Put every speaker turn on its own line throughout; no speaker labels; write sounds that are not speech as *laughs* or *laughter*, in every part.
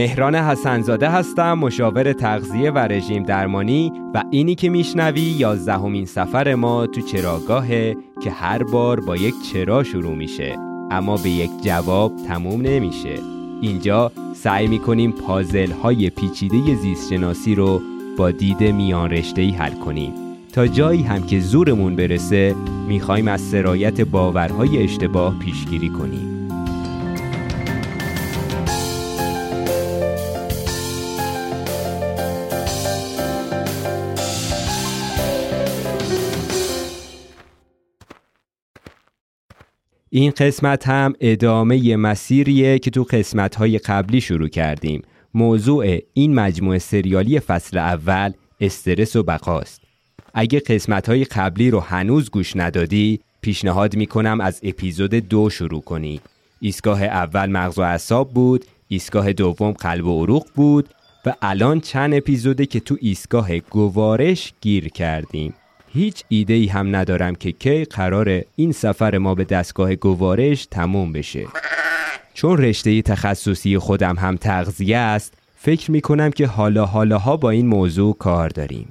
مهران حسنزاده هستم مشاور تغذیه و رژیم درمانی و اینی که میشنوی یازدهمین سفر ما تو چراگاهه که هر بار با یک چرا شروع میشه اما به یک جواب تموم نمیشه. اینجا سعی می‌کنیم پازل های پیچیده زیستشناسی رو با دید میان رشته حل کنیم. تا جایی هم که زورمون برسه می‌خوایم از سرایت باورهای اشتباه پیشگیری کنیم. این قسمت هم ادامه مسیریه که تو قسمت های قبلی شروع کردیم. موضوع این مجموعه سریالی فصل اول استرس و بقاست. اگه قسمت های قبلی رو هنوز گوش ندادی پیشنهاد می‌کنم از اپیزود دو شروع کنی. ایستگاه اول مغز و اعصاب بود ایستگاه دوم قلب و عروق بود و الان چند اپیزوده که تو ایستگاه گوارش گیر کردیم. هیچ ایده ای هم ندارم که کی قرار این سفر ما به دستگاه گوارش تموم بشه. چون رشته تخصصی خودم هم تغذیه است فکر می کنم که حالا حالاها با این موضوع کار داریم.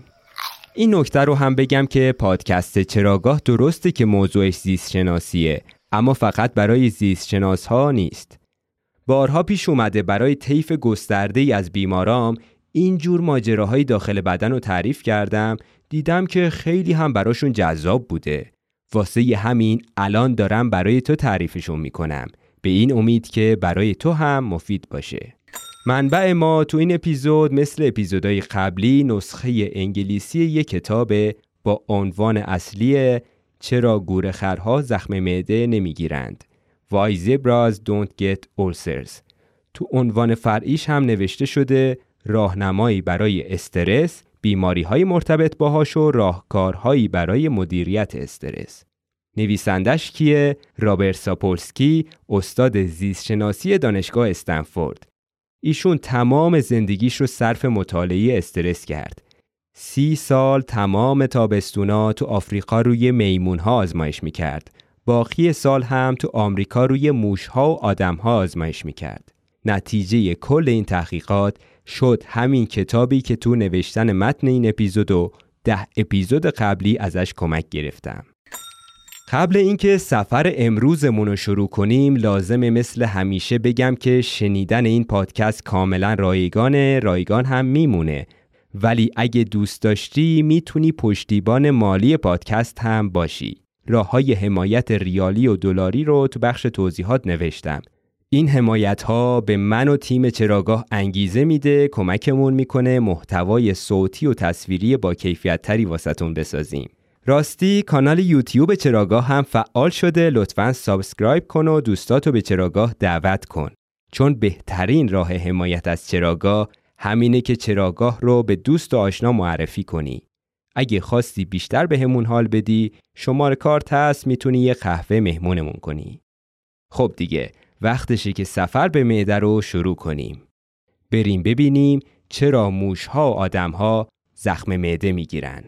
این نکته رو هم بگم که پادکست چراگاه درسته که موضوعش زیست شناسیه اما فقط برای زیست شناس ها نیست. بارها پیش اومده برای طیف گسترده ای از بیمارام اینجور ماجراهای داخل بدن رو تعریف کردم دیدم که خیلی هم براشون جذاب بوده. واسه همین الان دارم برای تو تعریفشون می‌کنم. به این امید که برای تو هم مفید باشه. منبع ما تو این اپیزود مثل اپیزودهای قبلی نسخه انگلیسی یک کتاب با عنوان اصلی چرا گورخرها زخم معده نمی‌گیرند. Why zebras don't get ulcers. تو عنوان فرعیش هم نوشته شده راهنمایی برای استرس بیماری های مرتبط باهاش و راهکارهایی برای مدیریت استرس. نویسندش کیه؟ رابرت ساپولسکی، استاد زیستشناسی دانشگاه استنفورد. ایشون تمام زندگیش رو صرف مطالعه استرس کرد. سی سال تمام تابستونا تو آفریقا روی میمون ها آزمایش می‌کرد. باقی سال هم تو آمریکا روی موش ها و آدم ها آزمایش می‌کرد. نتیجه کل این تحقیقات شد همین کتابی که تو نوشتن متن این اپیزود و ده اپیزود قبلی ازش کمک گرفتم. قبل اینکه سفر امروزمون رو شروع کنیم لازمه مثل همیشه بگم که شنیدن این پادکست کاملا رایگانه رایگان هم میمونه. ولی اگه دوست داشتی می‌تونی پشتیبان مالی پادکست هم باشی. راه های حمایت ریالی و دلاری رو تو بخش توضیحات نوشتم. این حمایت ها به من و تیم چراگاه انگیزه میده کمکمون می‌کنه محتوای صوتی و تصویری با کیفیت تری واسهتون بسازیم. راستی کانال یوتیوب چراگاه هم فعال شده. لطفا subscribe کن و دوستاتو به چراگاه دعوت کن. چون بهترین راه حمایت از چراگاه همینه که چراگاه رو به دوست و آشنا معرفی کنی. اگه خواستی بیشتر به همون حال بدی شماره کارت هست می‌تونی یه قهوه مهمونمون کنی. خب دیگه وقتشه که سفر به معده رو شروع کنیم. بریم ببینیم چرا موشها و آدمها زخم معده می‌گیرن.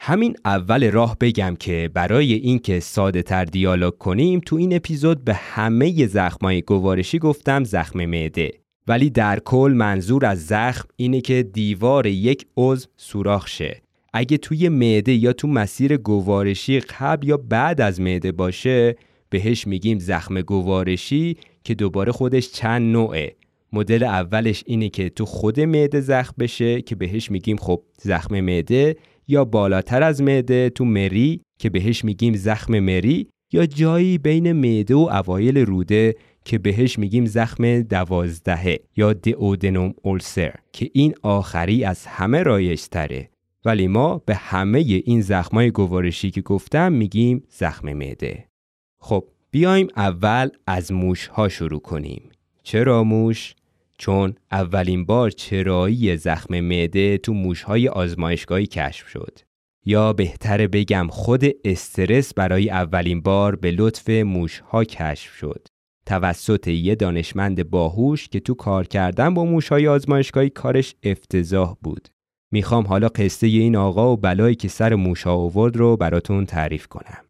همین اول راه بگم که برای اینکه ساده تر دیالوگ کنیم تو این اپیزود به همه زخمای گوارشی گفتم زخم معده ولی در کل منظور از زخم اینه که دیوار یک عضو سوراخ شه اگه توی معده یا تو مسیر گوارشی قبل یا بعد از معده باشه بهش میگیم زخم گوارشی که دوباره خودش چند نوعه. مدل اولش اینه که تو خود معده زخم بشه که بهش میگیم خب زخم معده یا بالاتر از معده تو مری که بهش میگیم زخم مری یا جایی بین معده و اوایل روده که بهش میگیم زخم دوازدهه یا دئودنوم اولسر که این آخری از همه رایج تره ولی ما به همه این زخمای گوارشی که گفتم میگیم زخم معده. خب بیایم اول از موش ها شروع کنیم. چرا موش؟ چون اولین بار چرایی زخم معده تو موش های آزمایشگاهی کشف شد. یا بهتره بگم خود استرس برای اولین بار به لطف موش ها کشف شد. توسط یه دانشمند باهوش که تو کار کردن با موش های آزمایشگاهی کارش افتضاح بود. می‌خوام حالا قصه این آقا و بلایی که سر موشا آورد رو براتون تعریف کنم.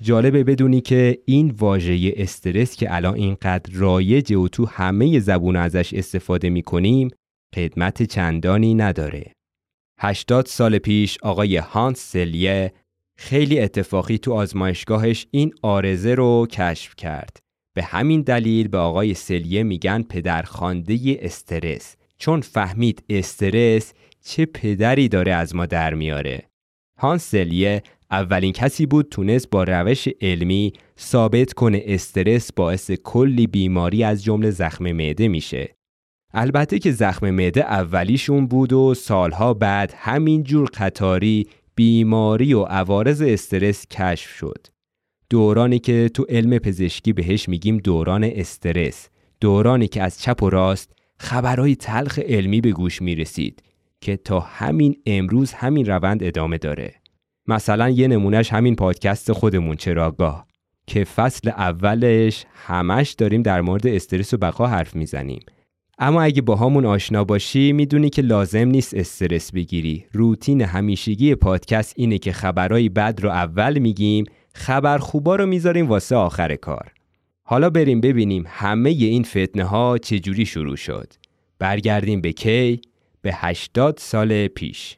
جالبه بدونی که این واژه استرس که الان اینقدر رایجه و تو همه زبون ازش استفاده می‌کنیم خدمت چندانی نداره. 80 سال پیش آقای هانس سلیه خیلی اتفاقی تو آزمایشگاهش این آرزه رو کشف کرد. به همین دلیل به آقای سلیه میگن پدرخوانده استرس چون فهمید استرس چه پدری داره از ما در میاره. هانس سلیه اولین کسی بود تونست با روش علمی ثابت کنه استرس باعث کلی بیماری از جمله زخم معده میشه. البته که زخم معده اولیشون بود و سالها بعد همینجور قطاری بیماری و عوارض استرس کشف شد. دورانی که تو علم پزشکی بهش میگیم دوران استرس. دورانی که از چپ و راست خبرهای تلخ علمی به گوش می‌رسید که تا همین امروز همین روند ادامه داره. مثلا یه نمونهش همین پادکست خودمون چراگاه که فصل اولش همش داریم در مورد استرس و بقا حرف می‌زنیم اما اگه با همون آشنا باشی می‌دونی که لازم نیست استرس بگیری روتین همیشگی پادکست اینه که خبرهای بد رو اول میگیم خبر خوبا رو می‌ذاریم واسه آخر کار حالا بریم ببینیم همه این فتنه ها چجوری شروع شد برگردیم به کی؟ به 80 سال پیش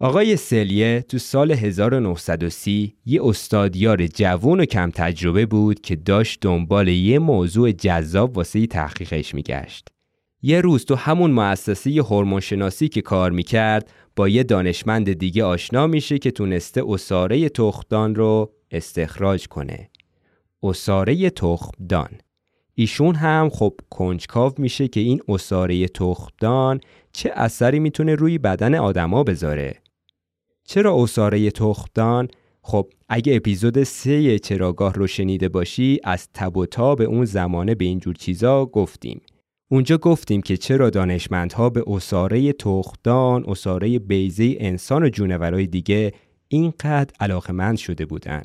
آقای سلیه تو سال 1930 یه استادیار جوون و کم تجربه بود که داشت دنبال یه موضوع جذاب واسه تحقیقش میگشت. یه روز تو همون مؤسسه هورمونشناسی که کار می‌کرد با یه دانشمند دیگه آشنا میشه که تونسته اساره تخمدان رو استخراج کنه. اساره تخمدان. ایشون هم خب کنجکاو میشه که این اساره تخمدان چه اثری می‌تونه روی بدن آدما بذاره. چرا اصاره تخمدان؟ خب اگه اپیزود سه چراگاه رو شنیده باشی از تب و تاب اون زمانه به اینجور چیزا گفتیم. اونجا گفتیم که چرا دانشمندها به اصاره تخمدان، اصاره بیزه انسان و جونورای دیگه اینقدر علاقمند شده بودن.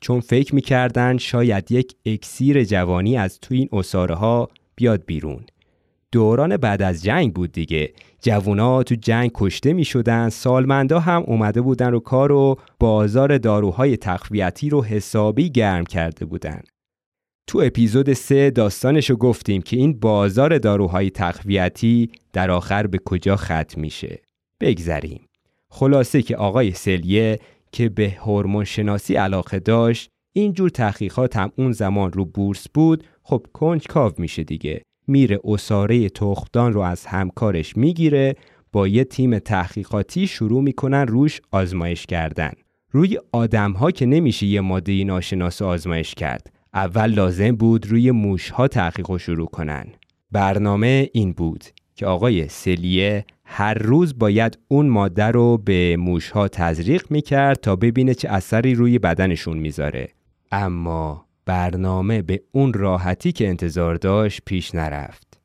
چون فکر می‌کردن شاید یک اکسیر جوانی از تو این اصاره ها بیاد بیرون. دوران بعد از جنگ بود دیگه. جوونا تو جنگ کشته می شدن سالمندا هم اومده بودن رو کار و بازار داروهای تقویتی رو حسابی گرم کرده بودن. تو اپیزود سه داستانش رو گفتیم که این بازار داروهای تقویتی در آخر به کجا ختم میشه. بگذریم. خلاصه که آقای سلیه که به هورمون شناسی علاقه داشت اینجور تحقیقات هم اون زمان رو بورس بود خب کنجکاو میشه دیگه. میره اساره تخمدان رو از همکارش می‌گیره با یه تیم تحقیقاتی شروع می‌کنن روش آزمایش کردن. روی آدم ها که نمیشه یه ماده ناشناس آزمایش کرد. اول لازم بود روی موش ها تحقیق شروع کنن برنامه این بود که آقای سلیه هر روز باید اون ماده رو به موش ها تزریق می‌کرد تا ببینه چه اثری روی بدنشون می‌ذاره اما برنامه به اون راحتی که انتظار داشت پیش نرفت.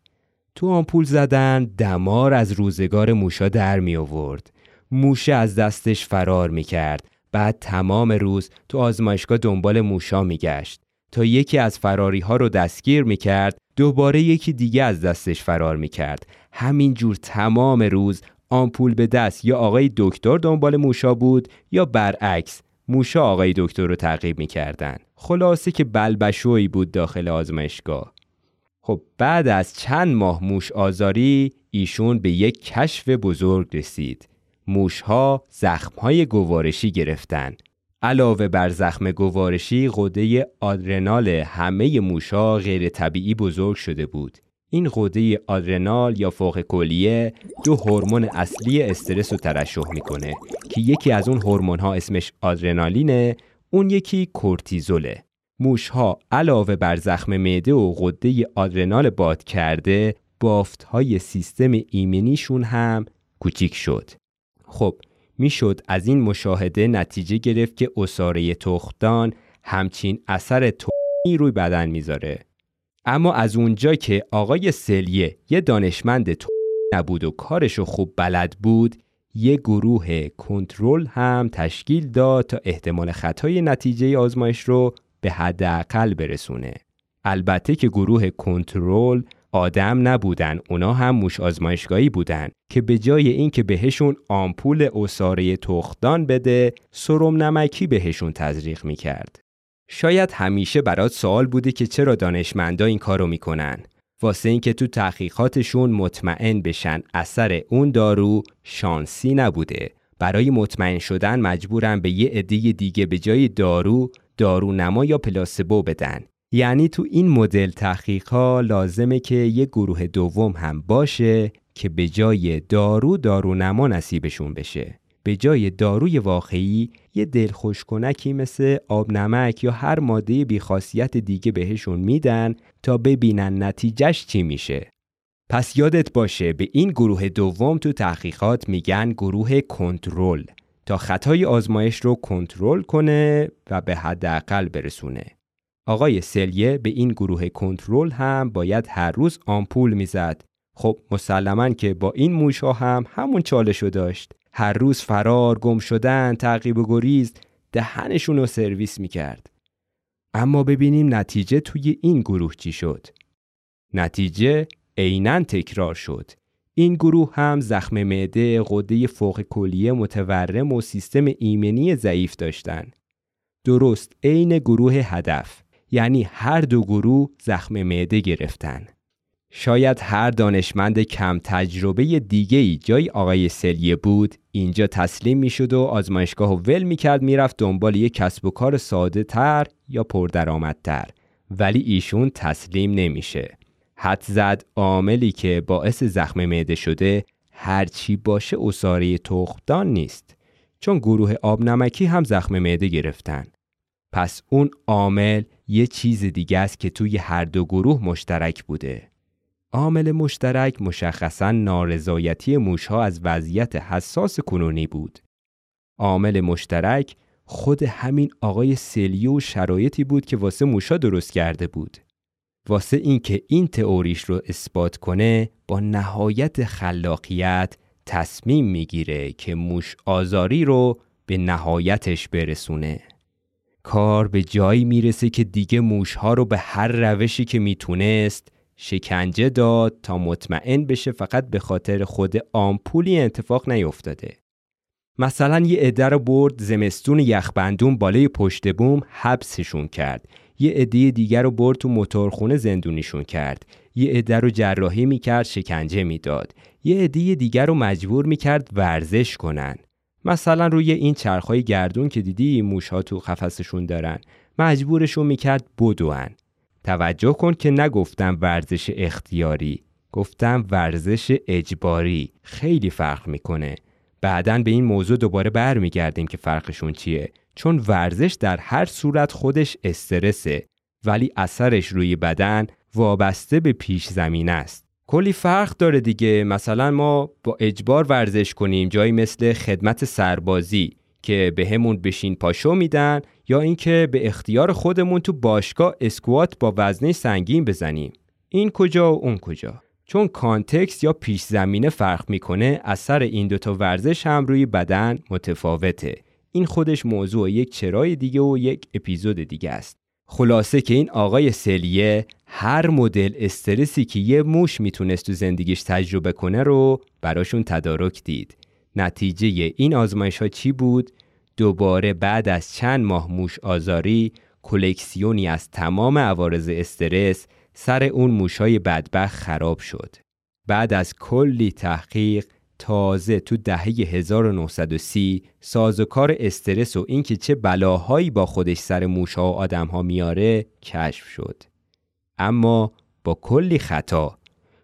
تو آمپول زدن دمار از روزگار موشا در می آورد. موشه از دستش فرار می کرد. بعد تمام روز تو آزمایشگاه دنبال موشا می گشت. تا یکی از فراری ها رو دستگیر می کرد دوباره یکی دیگه از دستش فرار می کرد. همینجور تمام روز آمپول به دست یا آقای دکتر دنبال موشا بود یا برعکس موشا آقای دکتر رو تعقیب می‌کردن. خلاصه که بلبشویی بود داخل آزمایشگاه. خب بعد از چند ماه موش آزاری ایشون به یک کشف بزرگ رسید. موشها زخمهای گوارشی گرفتن. علاوه بر زخم گوارشی قده آدرنال همه موشها غیر طبیعی بزرگ شده بود. این غده آدرنال یا فوق کلیه دو هورمون اصلی استرس رو ترشح می‌کنه که یکی از اون هورمون ها اسمش آدرنالینه اون یکی کورتیزوله. موش ها علاوه بر زخم معده و غده آدرنال باد کرده بافت های سیستم ایمنیشون هم کوچیک شد. خب می‌شد از این مشاهده نتیجه گرفت که اساره تخدان همچین اثر تومی روی بدن می‌ذاره. اما از اونجا که آقای سلیه یه دانشمند تو نبود و کارشو خوب بلد بود یه گروه کنترل هم تشکیل داد تا احتمال خطای نتیجه آزمایش رو به حداقل برسونه. البته که گروه کنترل آدم نبودن. اونا هم موش آزمایشگاهی بودن که به جای اینکه بهشون آمپول اساره تختان بده سرم نمکی بهشون تزریق می‌کرد. شاید همیشه برات سوال بوده که چرا دانشمندا این کارو می‌کنن. واسه اینکه تو تحقیقاتشون مطمئن بشن اثر اون دارو شانسی نبوده. برای مطمئن شدن مجبورن به یه عده دیگه به جای دارو دارو نما یا پلاسبو بدن. یعنی تو این مدل تحقیق لازمه که یه گروه دوم هم باشه که به جای دارو دارو نما نصیبشون بشه به جای داروی واقعی یه دلخوشکنکی مثل آب نمک یا هر ماده بیخاصیت دیگه بهشون میدن تا ببینن نتیجهش چی میشه. پس یادت باشه به این گروه دوم تو تحقیقات میگن گروه کنترل تا خطای آزمایش رو کنترل کنه و به حداقل برسونه. آقای سلیه به این گروه کنترل هم باید هر روز آمپول می‌زد. خب مسلما که با این موشا هم همون چالشو داشت. هر روز فرار، گم شدن، تعقیب و گریز دهنشون رو سرویس می‌کرد. اما ببینیم نتیجه توی این گروه چی شد. نتیجه عینا تکرار شد. این گروه هم زخم معده، قده فوق کلیه متورم و سیستم ایمنی ضعیف داشتن. درست عین گروه هدف یعنی هر دو گروه زخم معده گرفتن. شاید هر دانشمند کم تجربه دیگه ای جای آقای سلیه بود اینجا تسلیم می شد و آزمایشگاه و ول می کرد می رفت دنبال یک کسب و کار ساده تر یا پردرآمدتر ولی ایشون تسلیم نمیشه. حد زد عاملی که باعث زخم معده شده هرچی باشه اصاره تخمدان نیست چون گروه آب نمکی هم زخم معده گرفتن. پس اون عامل یه چیز دیگه است که توی هر دو گروه مشترک بوده. عامل مشترک مشخصا نارضایتی موشها از وضعیت حساس کنونی بود. عامل مشترک خود همین آقای سلیو شرایطی بود که واسه موشا درست کرده بود. واسه اینکه این تئوریش رو اثبات کنه با نهایت خلاقیت تصمیم می‌گیره که موش آزاری رو به نهایتش برسونه. کار به جایی می‌رسه که دیگه موشها رو به هر روشی که می‌تونست شکنجه داد تا مطمئن بشه فقط به خاطر خود آمپولی اتفاق نیفتاده. مثلا یه عده رو برد زمستون یخبندون بالای پشت بوم حبسشون کرد. یه عده دیگر رو برد تو موتورخونه زندونیشون کرد. یه عده رو جراحی می‌کرد شکنجه می‌داد. یه عده دیگر رو مجبور می‌کرد ورزش کنن. مثلا روی این چرخهای گردون که دیدی موشها تو قفسشون دارن. مجبورشون می‌کرد بدوان. توجه کن که نگفتم ورزش اختیاری گفتم ورزش اجباری. خیلی فرق می‌کنه. بعدا به این موضوع دوباره برمیگردیم که فرقشون چیه. چون ورزش در هر صورت خودش استرسه ولی اثرش روی بدن وابسته به پیش زمین است. کلی فرق داره دیگه. مثلا ما با اجبار ورزش کنیم جایی مثل خدمت سربازی که به همون بشین پاشو میدن یا اینکه به اختیار خودمون تو باشگاه اسکوات با وزنه سنگین بزنیم. این کجا و اون کجا. چون کانتکست یا پیش زمینه فرق می‌کنه اثر این دوتا ورزش هم روی بدن متفاوته. این خودش موضوع یک چرای دیگه و یک اپیزود دیگه است. خلاصه که این آقای سلیه هر مدل استرسی که یه موش می‌تونست تو زندگیش تجربه کنه رو براشون تدارک دید نتیجه این آزمایش ها چی بود؟ دوباره بعد از چند ماه موش آزاری کلکسیونی از تمام عوارض استرس سر اون موشای بدبخت خراب شد. بعد از کلی تحقیق تازه تو دهه 1930 سازوکار استرس و اینکه چه بلاهایی با خودش سر موشها و آدمها میاره کشف شد. اما با کلی خطا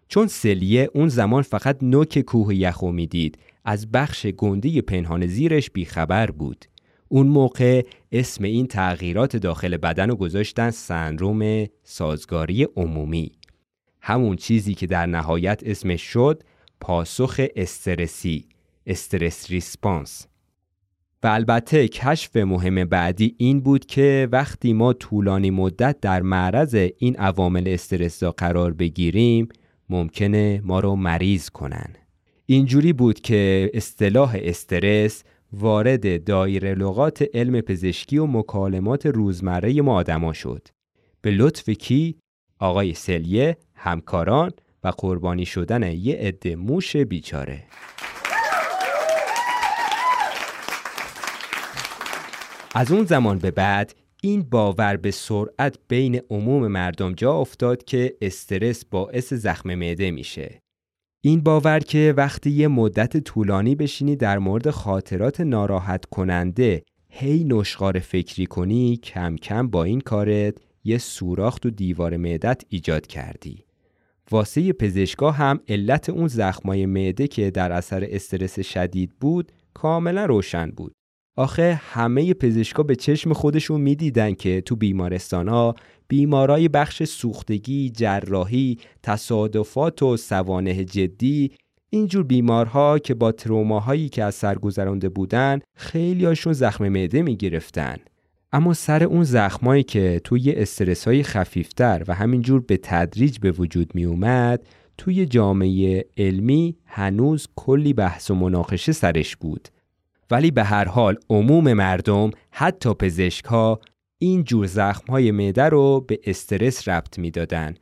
چون سلیه اون زمان فقط نوک کوه یخو می‌دید از بخش گنده پنهان زیرش بیخبر بود. اون موقع اسم این تغییرات داخل بدن رو گذاشتن سندروم سازگاری عمومی. همون چیزی که در نهایت اسمش شد پاسخ استرسی استرس ریسپانس و البته کشف مهم بعدی این بود که وقتی ما طولانی مدت در معرض این عوامل استرس قرار بگیریم ممکنه ما رو مریض کنن اینجوری بود که اصطلاح استرس وارد دایره لغات علم پزشکی و مکالمات روزمره ما آدما شد. به لطف کی؟ آقای سلیه، همکاران و قربانی شدن یه عده موش بیچاره از اون زمان به بعد این باور به سرعت بین عموم مردم جا افتاد که استرس باعث زخم معده میشه. این باور که وقتی یه مدت طولانی بشینی در مورد خاطرات ناراحت کننده هی نشخار فکری کنی کم کم با این کارت یه سوراخ تو دیوار معدت ایجاد کردی. واسه پزشکا هم علت اون زخمای معده که در اثر استرس شدید بود کاملا روشن بود. آخه همه پزشکا به چشم خودشون می‌دیدن که تو بیمارستان ها بیمارای بخش سوختگی، جراحی، تصادفات و سوانه جدی اینجور بیمارها که با تروماهایی که از سر گذرانده بودن خیلیاشون زخم معده می‌گرفتن. اما سر اون زخمایی که توی استرس های خفیفتر و همینجور به تدریج به وجود می اومد توی جامعه علمی هنوز کلی بحث و مناقشه سرش بود. ولی به هر حال عموم مردم حتی پزشک ها این جور زخم های معده رو به استرس ربط می‌دادن.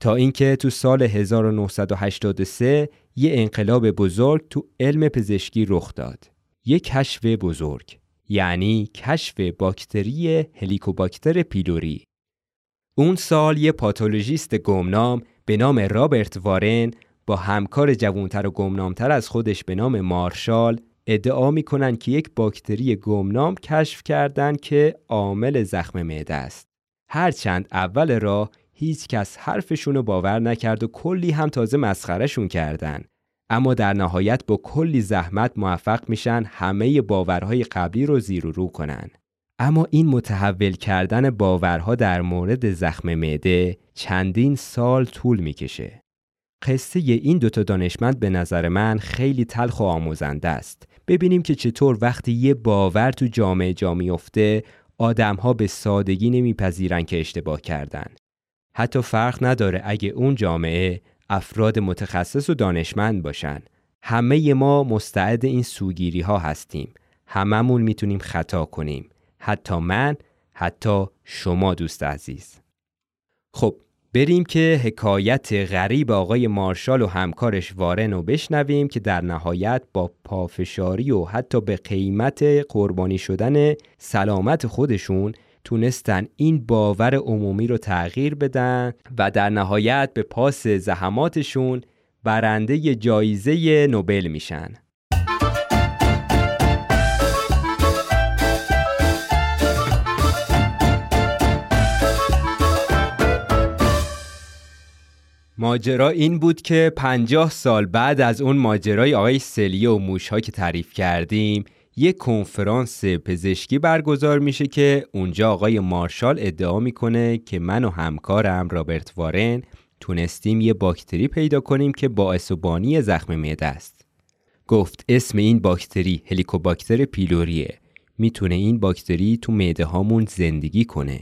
تا اینکه تو سال 1983 یه انقلاب بزرگ تو علم پزشکی رخ داد. یک کشف بزرگ. یعنی کشف باکتری هلیکوباکتر پیلوری. اون سال یه پاتولوژیست گمنام به نام رابرت وارن با همکار جوانتر و گمنامتر از خودش به نام مارشال ادعا می‌کنن که یک باکتری گمنام کشف کردن که عامل زخم معده است. هرچند اول راه هیچ کس حرفشون رو باور نکرد و کلی هم تازه مسخرهشون کردن. اما در نهایت با کلی زحمت موفق میشن همه باورهای قبلی رو زیر و رو کنن. اما این متحول کردن باورها در مورد زخم معده چندین سال طول می‌کشه. قصه این دوتا دانشمند به نظر من خیلی تلخ و آموزنده است. ببینیم که چطور وقتی یه باور تو جامعه جا میفته آدمها به سادگی نمیپذیرن که اشتباه کردن. حتی فرق نداره اگه اون جامعه افراد متخصص و دانشمند باشن. همه ما مستعد این سوگیری ها هستیم. هممون می‌تونیم خطا کنیم. حتی من، حتی شما دوست عزیز. خب بریم که حکایت غریب آقای مارشال و همکارش وارن رو بشنویم که در نهایت با پافشاری و حتی به قیمت قربانی شدن سلامت خودشون تونستن این باور عمومی رو تغییر بدن و در نهایت به پاس زحماتشون برنده جایزه نوبل میشن. ماجرا این بود که پنجاه سال بعد از اون ماجرای آقای سلیه و موشها که تعریف کردیم یک کنفرانس پزشکی برگزار میشه که اونجا آقای مارشال ادعا می‌کنه که من و همکارم رابرت وارن تونستیم یه باکتری پیدا کنیم که باعث و بانی زخم معده است. گفت اسم این باکتری هلیکوباکتر پیلوریه. می‌تونه این باکتری تو معده هامون زندگی کنه.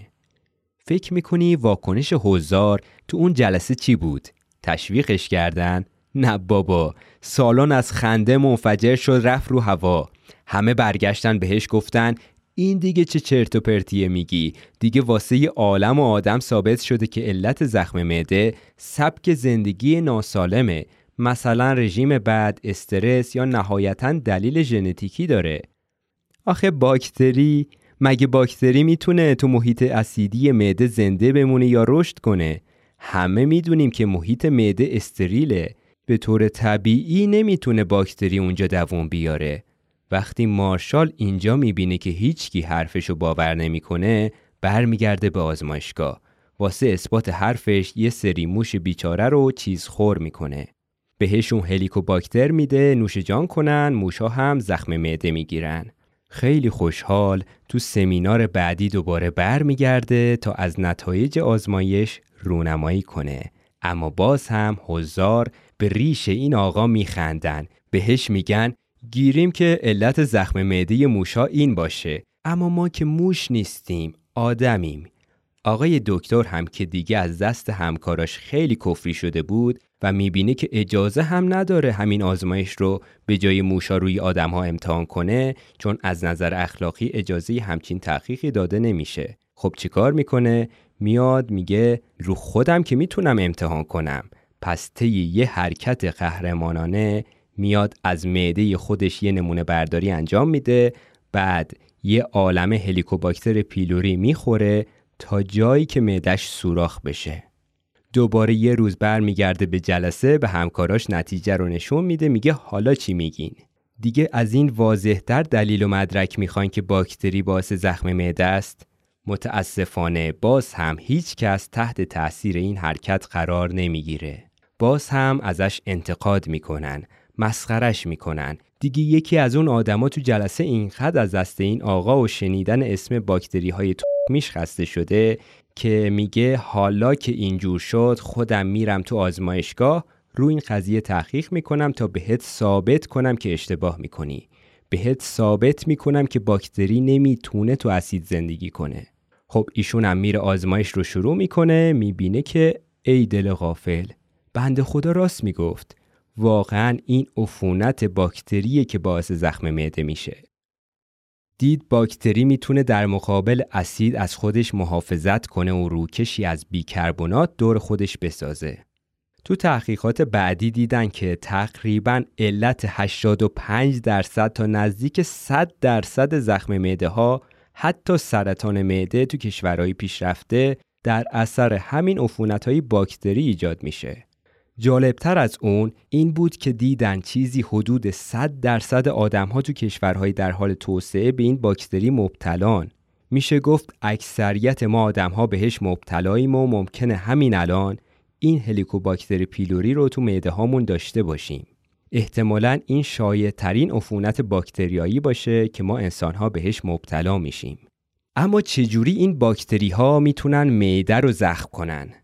فکر می‌کنی واکنش هزار تو اون جلسه چی بود؟ تشویقش کردن؟ نه بابا سالن از خنده منفجر شد رفت رو هوا. همه برگشتن بهش گفتن این دیگه چه چرت و پرتیه میگی؟ دیگه واسه عالم و آدم ثابت شده که علت زخم معده سبک زندگی ناسالمه. مثلا رژیم بد استرس یا نهایتا دلیل ژنتیکی داره. آخه باکتری مگه باکتری می‌تونه تو محیط اسیدی معده زنده بمونه یا رشد کنه؟ همه می‌دونیم که محیط معده استریله. به طور طبیعی نمی‌تونه باکتری اونجا دووم بیاره. وقتی مارشال اینجا می‌بینه که هیچکی حرفشو باور نمی‌کنه برمیگرده به آزمایشگاه. واسه اثبات حرفش یه سری موش بیچاره رو چیز خور می‌کنه. بهشون هلیکوباکتر میده نوش جان کنن موشا هم زخم معده می‌گیرن. خیلی خوشحال تو سمینار بعدی دوباره برمیگرده تا از نتایج آزمایش رونمایی کنه. اما باز هم هزار به ریش این آقا میخندن. بهش میگن گیریم که علت زخم معده موشا این باشه. اما ما که موش نیستیم آدمیم. آقای دکتر هم که دیگه از دست همکاراش خیلی کفری شده بود و می‌بینه که اجازه هم نداره همین آزمایش رو به جای موشا روی آدم ها امتحان کنه چون از نظر اخلاقی اجازه همچین تحقیقی داده نمیشه. خب چیکار می‌کنه؟ میاد میگه رو خودم که می‌تونم امتحان کنم. پس طی یه حرکت قهرمانانه میاد از معده خودش یه نمونه برداری انجام میده. بعد یه عالم هلیکوباکتر پیلوری می‌خوره تا جایی که معدش سوراخ بشه. دوباره یه روز برمیگرده به جلسه به همکاراش نتیجه رو نشون میده میگه حالا چی میگین؟ دیگه از این واضحتر دلیل و مدرک می‌خواین که باکتری باعث زخم معده است؟ متاسفانه باز هم هیچ کس تحت تاثیر این حرکت قرار نمی‌گیره. باز هم ازش انتقاد می‌کنن مسخرش می‌کنن. دیگه یکی از اون آدما تو جلسه اینقدر از دست این آقا و شنیدن اسم باکتری های میش خسته شده که میگه حالا که اینجور شد خودم میرم تو آزمایشگاه رو این قضیه تحقیق می‌کنم تا بهت ثابت کنم که اشتباه می‌کنی. بهت ثابت می‌کنم که باکتری نمی‌تونه تو اسید زندگی کنه. خب ایشون هم میره آزمایش رو شروع می‌کنه می‌بینه که ای دل غافل بنده خدا راست می‌گفت واقعا این عفونت باکتریه که باعث زخم معده میشه دید باکتری می‌تونه در مقابل اسید از خودش محافظت کنه و روکشی از بیکربنات دور خودش بسازه. تو تحقیقات بعدی دیدن که تقریبا علت 85 درصد تا نزدیک 100 درصد زخم معده ها حتی سرطان معده تو کشورهای پیشرفته در اثر همین عفونت های باکتری ایجاد میشه. جالبتر از اون این بود که دیدن چیزی حدود 100 درصد آدم ها تو کشورهای در حال توسعه به این باکتری مبتلان. میشه گفت اکثریت ما آدم ها بهش مبتلاییم و ممکنه همین الان این هلیکوباکتر پیلوری رو تو معده هامون داشته باشیم. احتمالا این شایع ترین عفونت باکتریایی باشه که ما انسان ها بهش مبتلا میشیم. اما چجوری این باکتری ها می‌تونن معده رو زخم کنن؟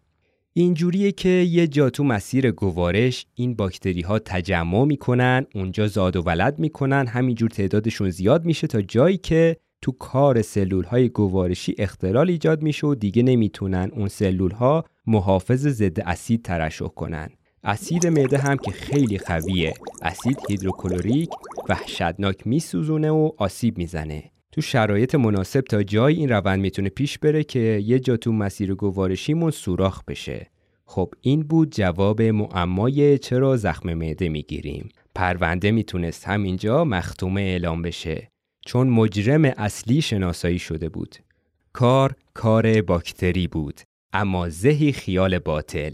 اینجوریه که یه جا تو مسیر گوارش این باکتری ها تجمع می‌کنن اونجا زاد و ولد می‌کنن همینجور تعدادشون زیاد میشه تا جایی که تو کار سلول های گوارشی اختلال ایجاد میشه و دیگه نمی‌تونن اون سلول ها محافظ ضد اسید ترشح کنن. اسید معده هم که خیلی قویه. اسید هیدروکلوریک وحشتناک میسوزونه و آسیب می‌زنه. تو شرایط مناسب تا جایی این روند می‌تونه پیش بره که یه جا تو مسیر گوارشیمون سوراخ بشه. خب این بود جواب معمای چرا زخم معده می‌گیریم. پرونده می‌تونست همینجا مختومه اعلام بشه. چون مجرم اصلی شناسایی شده بود. کار کار باکتری بود اما زهی خیال باطل.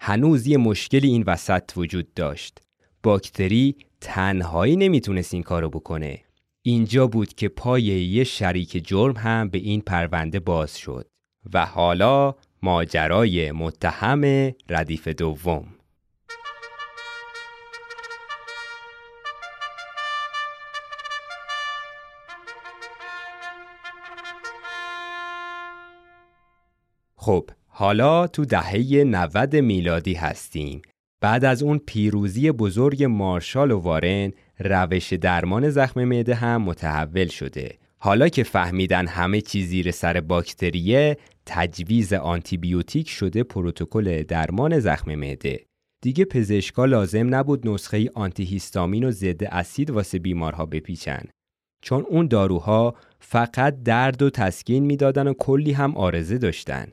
هنوز یه مشکلی این وسط وجود داشت. باکتری تنهایی نمی‌تونست این کارو بکنه. اینجا بود که پای یه شریک جرم هم به این پرونده باز شد و حالا ماجرای متهم ردیف دوم. خب حالا تو دهه 90 میلادی هستیم. بعد از اون پیروزی بزرگ مارشال و وارن روش درمان زخم معده هم متحول شده. حالا که فهمیدن همه چیز زیر سر باکتریه تجویز آنتیبیوتیک شده پروتکل درمان زخم معده. دیگه پزشکا لازم نبود نسخه آنتیهیستامین و ضد اسید واسه بیمارها بپیچن. چون اون داروها فقط درد و تسکین می‌دادن و کلی هم آرزه داشتن.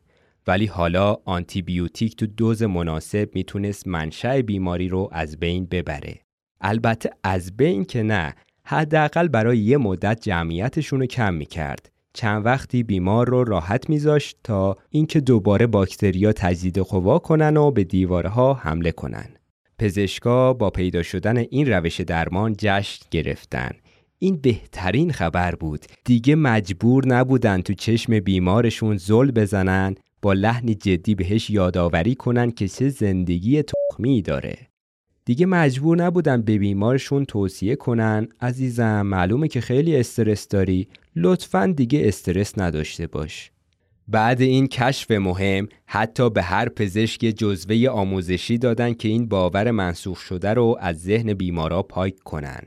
ولی حالا آنتیبیوتیک تو دوز مناسب می‌تونست منشأ بیماری رو از بین ببره. البته از بین که نه حداقل برای یه مدت جمعیتشون رو کم می‌کرد. چند وقتی بیمار رو راحت میذاشت تا اینکه دوباره باکتریا تجدید قوا کنن و به دیوارها حمله کنن. پزشکا با پیدا شدن این روش درمان جشن گرفتن. این بهترین خبر بود. دیگه مجبور نبودن تو چشم بیمارشون زل بزنن با لحنی جدی بهش یادآوری کنن که چه زندگی تخمی داره. دیگه مجبور نبودن به بیمارشون توصیه کنن. عزیزم معلومه که خیلی استرس داری. لطفا دیگه استرس نداشته باش. بعد این کشف مهم حتی به هر پزشک جزوه آموزشی دادن که این باور منسوخ شده رو از ذهن بیمارا پاک کنن.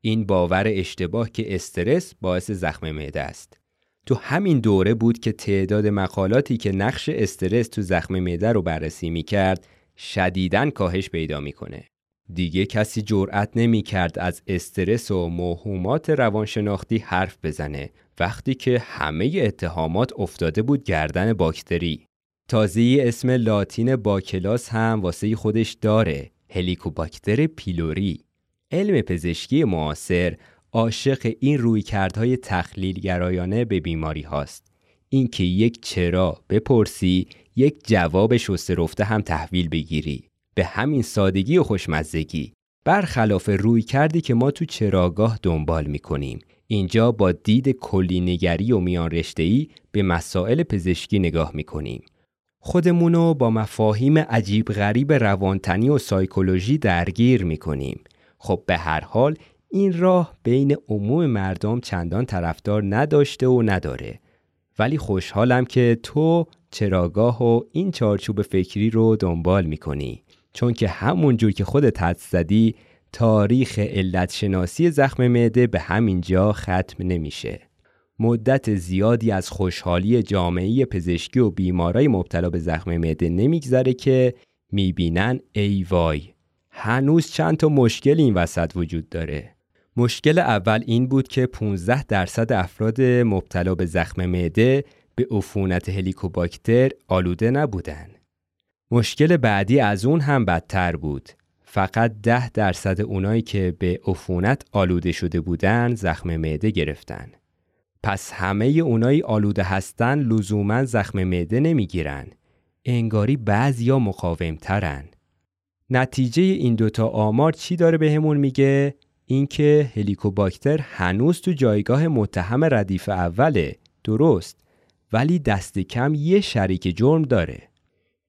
این باور اشتباه که استرس باعث زخم معده است. تو همین دوره بود که تعداد مقالاتی که نقش استرس تو زخم معده رو بررسی می کرد شدیداً کاهش پیدا می‌کنه. دیگه کسی جرأت نمی کرد از استرس و موهومات روانشناختی حرف بزنه وقتی که همه اتهامات افتاده بود گردن باکتری. تازه اسم لاتین باکلاس هم واسه خودش داره هلیکوباکتر پیلوری. علم پزشکی معاصر عاشق این رویکردهای تخلیل گرایانه به بیماری هاست. اینکه یک چرا بپرسی یک جواب شسته رفته هم تحویل بگیری به همین سادگی و خوشمزگی. برخلاف روی کردی که ما تو چراگاه دنبال می‌کنیم. اینجا با دید کلینگری و میان ای به مسائل پزشکی نگاه می‌کنیم. خودمونو با مفاهیم عجیب غریب روانتنی و سایکولوژی درگیر می‌کنیم. خب به هر حال این راه بین عموم مردم چندان طرفدار نداشته و نداره. ولی خوشحالم که تو چراگاه و این چارچوب فکری رو دنبال می‌کنی. چون که همون جور که خودت حد زدی تاریخ علت شناسی زخم معده به همین جا ختم نمیشه مدت زیادی از خوشحالی جامعه پزشکی و بیمارای مبتلا به زخم معده نمیگذره که می‌بینن ای وای هنوز چند تا مشکل این وسط وجود داره مشکل اول این بود که 15 درصد افراد مبتلا به زخم معده به عفونت هلیکوباکتر آلوده نبودن. مشکل بعدی از اون هم بدتر بود. فقط 10 درصد اونایی که به عفونت آلوده شده بودن زخم معده گرفتن. پس همه اونایی آلوده هستن لزوما زخم معده نمی‌گیرن. انگاری بعضیا مقاومترن. نتیجه این دوتا آمار چی داره بهمون به میگه؟ اینکه هلیکوباکتر هنوز تو جایگاه متهم ردیف اوله درست ولی دست کم یه شریک جرم داره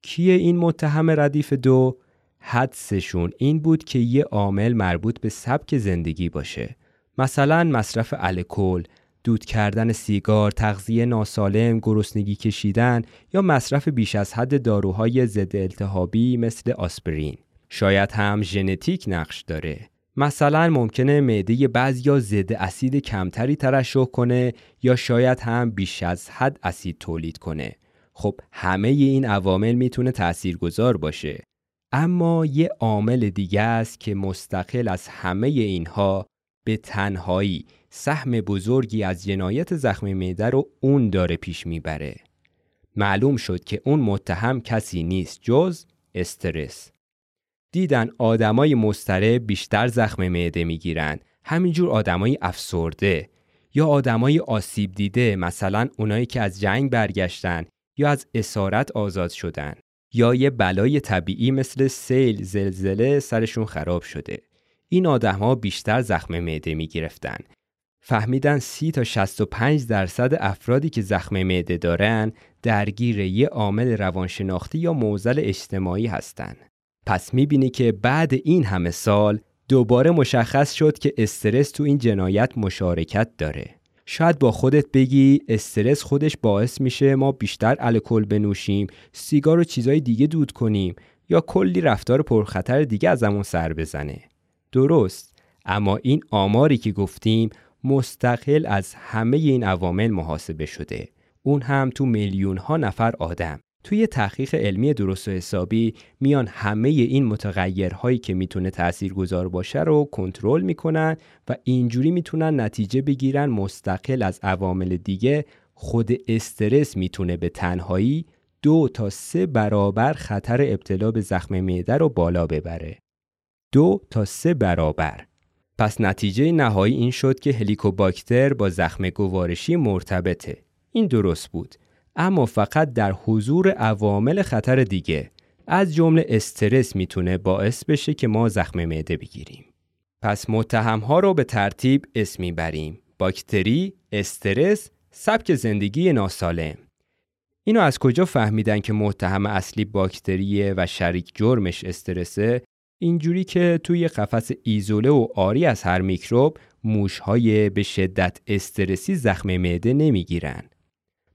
کیه این متهم ردیف دو حدسشون این بود که یه عامل مربوط به سبک زندگی باشه مثلا مصرف الکل دود کردن سیگار، تغذیه ناسالم، گرسنگی کشیدن یا مصرف بیش از حد داروهای ضد التهابی مثل آسپرین. شاید هم ژنتیک نقش داره. مثلا ممکنه معده بعضیا ضد اسید کمتری ترشح کنه یا شاید هم بیش از حد اسید تولید کنه. خب همه این عوامل می‌تونه تاثیرگذار باشه. اما یه عامل دیگه است که مستقل از همه اینها به تنهایی سهم بزرگی از جنایت زخم معده رو اون داره پیش می‌بره. معلوم شد که اون متهم کسی نیست جز استرس. دیدن آدمای مستره بیشتر زخم معده می‌گیرن همینجور آدمای افسرده یا آدمای آسیب دیده مثلا اونایی که از جنگ برگشتن یا از اسارت آزاد شدن یا یه بلای طبیعی مثل سیل زلزله سرشون خراب شده این آدمها بیشتر زخم معده می گرفتن. فهمیدن سی تا 65 درصد افرادی که زخم معده دارن درگیر یه عامل روانشناختی یا موزل اجتماعی هستند. پس می‌بینی که بعد این همه سال دوباره مشخص شد که استرس تو این جنایت مشارکت داره. شاید با خودت بگی استرس خودش باعث میشه ما بیشتر الکل بنوشیم، سیگار و چیزای دیگه دود کنیم یا کلی رفتار پرخطر دیگه ازمون سر بزنه. درست، اما این آماری که گفتیم مستقل از همه این عوامل محاسبه شده. اون هم تو میلیون ها نفر آدم. توی تحقیق علمی درست و حسابی میان همه این متغیرهایی که می‌تونه تاثیرگذار باشه رو کنترل می‌کنن و اینجوری می‌تونن نتیجه بگیرن مستقل از عوامل دیگه خود استرس می‌تونه به تنهایی دو تا سه برابر خطر ابتلا به زخم معده رو بالا ببره. دو تا سه برابر. پس نتیجه نهایی این شد که هلیکوباکتر با زخم گوارشی مرتبطه. این درست بود. اما فقط در حضور عوامل خطر دیگه از جمله استرس می‌تونه باعث بشه که ما زخم معده بگیریم. پس متهم ها رو به ترتیب اسمی بریم. باکتری، استرس، سبک زندگی ناسالم. اینو از کجا فهمیدن که متهم اصلی باکتریه و شریک جرمش استرسه؟ اینجوری که توی قفس ایزوله و آری از هر میکروب موشهای به شدت استرسی زخم معده نمی‌گیرن.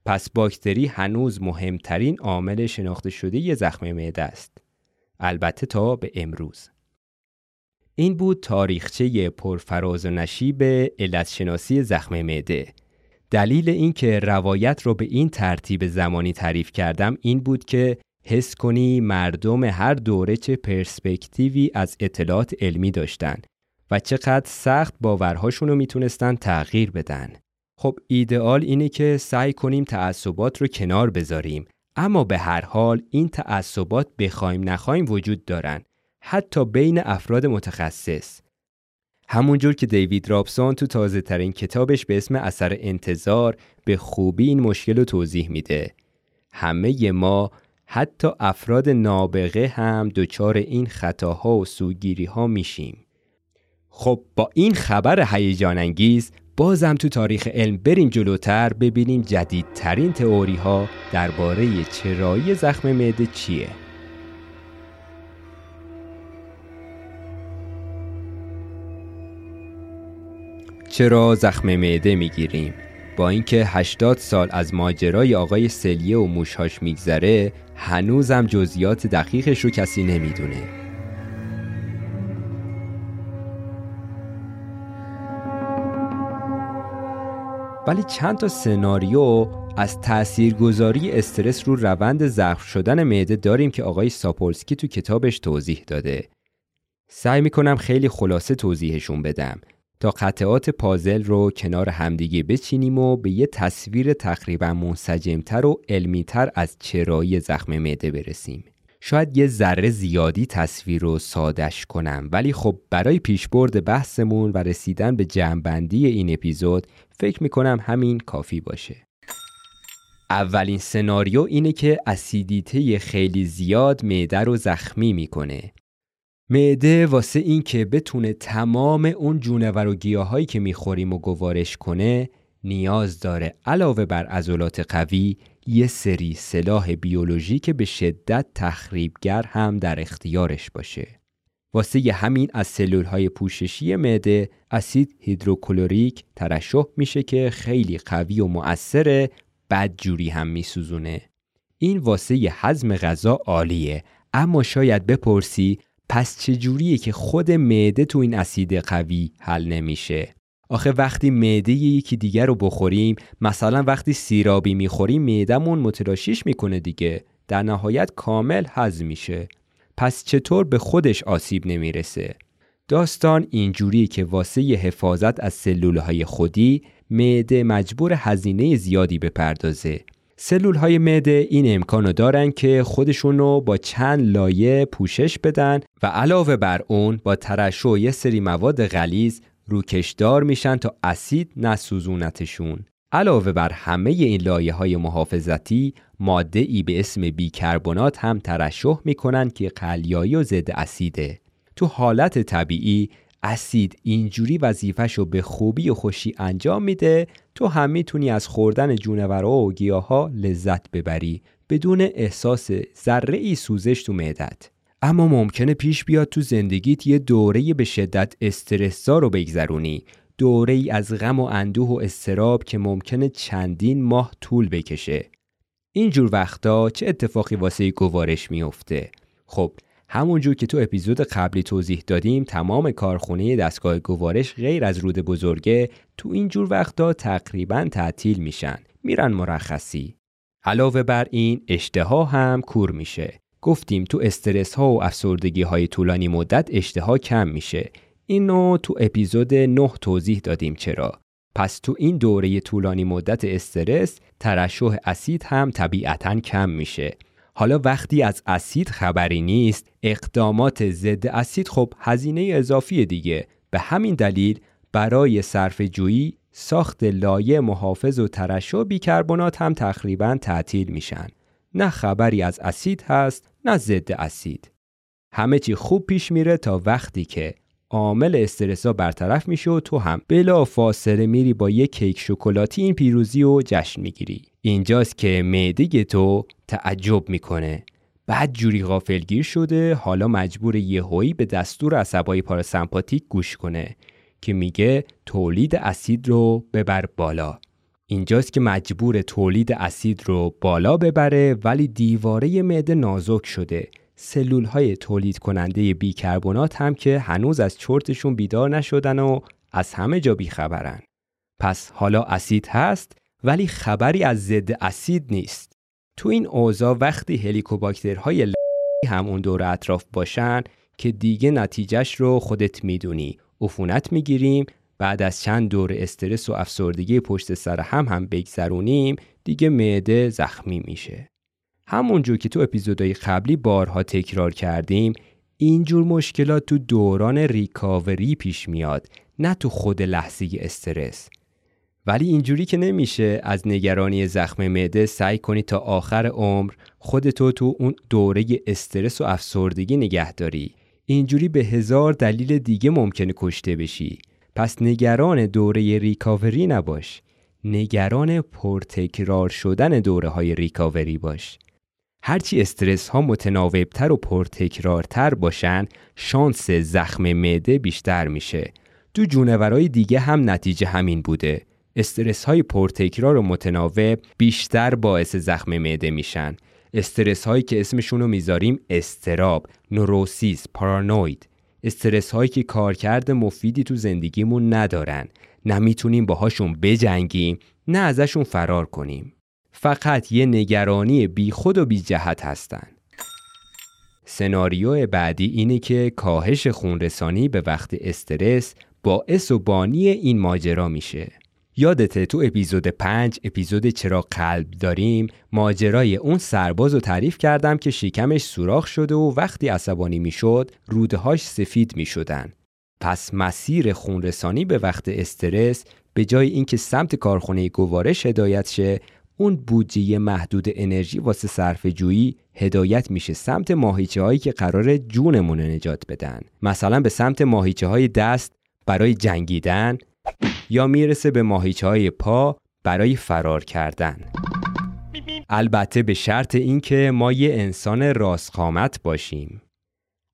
پس باکتری هنوز مهمترین عامل شناخته شده ی زخم معده است. البته تا به امروز. این بود تاریخچه پرفراز و نشیب علت شناسی زخم معده. دلیل اینکه روایت رو به این ترتیب زمانی تعریف کردم این بود که حس کنی مردم هر دوره چه پرسپکتیوی از اطلاعات علمی داشتن و چقدر سخت باورهاشون رو می‌تونستن تغییر بدن. خب ایدئال اینه که سعی کنیم تعصبات رو کنار بذاریم. اما به هر حال این تعصبات بخوایم نخوایم وجود دارن. حتی بین افراد متخصص. همونجور که دیوید رابسون تو تازه ترین کتابش به اسم اثر انتظار به خوبی این مشکل رو توضیح میده. همه ما حتی افراد نابغه هم دچار این خطاها و سوگیری ها میشیم. خب با این خبر هیجان انگیز بازم تو تاریخ علم بریم جلوتر ببینیم جدیدترین تئوری ها درباره چرایی زخم معده چیه. چرا زخم معده می‌گیریم؟ با اینکه 80 سال از ماجرای آقای سلیه و موشهاش میگذره هنوزم جزئیات دقیقش رو کسی نمی‌دونه. ولی چند تا سناریو از تاثیرگذاری استرس رو روند زخم شدن معده داریم که آقای ساپولسکی تو کتابش توضیح داده. سعی می‌کنم خیلی خلاصه توضیحشون بدم تا قطعات پازل رو کنار همدیگه بچینیم و به یه تصویر تقریبا منسجمتر و علمیتر از چرایی زخم معده برسیم. شاید یه ذره زیادی تصویر رو سادش کنم ولی خب برای پیشبرد بحثمون و رسیدن به جمعبندی این اپیزود فکر می‌کنم همین کافی باشه. اولین سناریو اینه که اسیدیته خیلی زیاد معده رو زخمی می‌کنه. معده واسه این که بتونه تمام اون جونور و گیاهایی که می‌خوریم و گوارش کنه نیاز داره علاوه بر عضلات قوی یه سری سلاح بیولوژی که به شدت تخریبگر هم در اختیارش باشه. واسه ی همین از سلول های پوششی معده اسید هیدروکلوریک ترشح میشه که خیلی قوی و مؤثره جوری هم میسوزونه. این واسه ی هضم غذا عالیه اما شاید بپرسی پس چجوریه که خود معده تو این اسید قوی حل نمیشه آخه وقتی معده یکی دیگر رو بخوریم مثلا وقتی سیرابی می‌خوریم معدهمون متلاشیش می‌کنه دیگه. در نهایت کامل هضم میشه. پس چطور به خودش آسیب نمی‌رسه؟ داستان اینجوری که واسه حفاظت از سلول های خودی معده مجبور هزینه زیادی بپردازه. سلول های معده این امکانو دارن که خودشونو با چند لایه پوشش بدن و علاوه بر اون با ترشح یه سری مواد غلیظ روکشدار میشن تا اسید نسوزونتشون. علاوه بر همه این لایه های محافظتی ماده ای به اسم بیکربنات هم ترشح می‌کنن که قلیایی و ضد اسیده. تو حالت طبیعی اسید اینجوری وظیفهشو به خوبی و خوشی انجام میده تو هم می‌تونی از خوردن جونورا و گیاها لذت ببری بدون احساس ذره ای سوزش تو معدت. اما ممکنه پیش بیاد تو زندگیت یه دوره به شدت استرسا رو بگذرونی. دوره ای از غم و اندوه و استراب که ممکنه چندین ماه طول بکشه. اینجور وقتا چه اتفاقی واسه گوارش میفته خب همونجور که تو اپیزود قبلی توضیح دادیم تمام کارخونه دستگاه گوارش غیر از رود بزرگه تو اینجور وقتا تقریبا تعطیل میشن. میرن مرخصی. علاوه بر این اشتها هم کور میشه. گفتیم تو استرس ها و افسردگی های طولانی مدت اشتها کم میشه. اینو تو اپیزود 9 توضیح دادیم چرا. پس تو این دوره طولانی مدت استرس ترشح اسید هم طبیعتا کم میشه. حالا وقتی از اسید خبری نیست اقدامات ضد اسید خب هزینه اضافی دیگه. به همین دلیل برای صرف جویی ساخت لایه محافظ و ترشح بیکربنات هم تقریبا تعطیل میشن. نه خبری از اسید هست نه ضد اسید. همه چی خوب پیش میره تا وقتی که عامل استرسا برطرف میشه و تو هم بلا فاصله میری با یک کیک شکلاتی این پیروزی و جشن می‌گیری. اینجاست که معده تو تعجب می‌کنه. بعد جوری غافلگیر شده حالا مجبور یهویی به دستور عصبای پاراسمپاتیک گوش کنه که میگه تولید اسید رو ببر بالا. اینجاست که مجبور تولید اسید رو بالا ببره ولی دیواره معده نازک شده سلول های تولید کننده بیکربنات هم که هنوز از چرتشون بیدار نشدن و از همه جا بیخبرن. پس حالا اسید هست ولی خبری از ضد اسید نیست. تو این اوضاع وقتی هلیکوباکترهای هم اون دور اطراف باشن که دیگه نتیجهش رو خودت می‌دونی عفونت می‌گیریم بعد از چند دور استرس و افسردگی پشت سر هم هم بگذرونیم دیگه معده زخمی میشه. همونجور که تو اپیزودهای قبلی بارها تکرار کردیم اینجور مشکلات تو دوران ریکاوری پیش میاد نه تو خود لحظه استرس. ولی اینجوری که نمیشه از نگرانی زخم معده سعی کنی تا آخر عمر خودتو تو اون دوره استرس و افسردگی نگه داری اینجوری به هزار دلیل دیگه ممکنه کشته بشی. پس نگران دوره ریکاوری نباش. نگران پرتکرار شدن دوره های ریکاوری باش. هرچی استرس ها متناوبتر و پرتکرارتر باشن شانس زخم معده بیشتر میشه. تو جونورای دیگه هم نتیجه همین بوده. استرس های پرتکرار و متناوب بیشتر باعث زخم معده میشن. استرس هایی که اسمشون رو می‌ذاریم استراب، نوروسیس، پارانوید. استرس هایی که کارکرد مفیدی تو زندگیمون ندارن. نه می‌تونیم باهاشون بجنگیم نه ازشون فرار کنیم. فقط یه نگرانی بی خود و بی جهت هستن. سناریو بعدی اینه که کاهش خونرسانی به وقت استرس باعث و بانی این ماجرا میشه. یادته تو اپیزود 5 اپیزود چرا قلب داریم ماجرای اون سرباز رو تعریف کردم که شکمش سوراخ شده و وقتی عصبانی می‌شد رودهاش سفید می‌شدن. پس مسیر خونرسانی به وقت استرس به جای اینکه سمت کارخونه گوارش هدایت شه اون بودجه محدود انرژی واسه صرف جویی هدایت میشه سمت ماهیچه هایی که قرار جونمون نجات بدن. مثلا به سمت ماهیچه های دست برای جنگیدن یا می‌رسه به ماهیچه های پا برای فرار کردن. البته به شرط اینکه ما یه انسان راستقامت باشیم.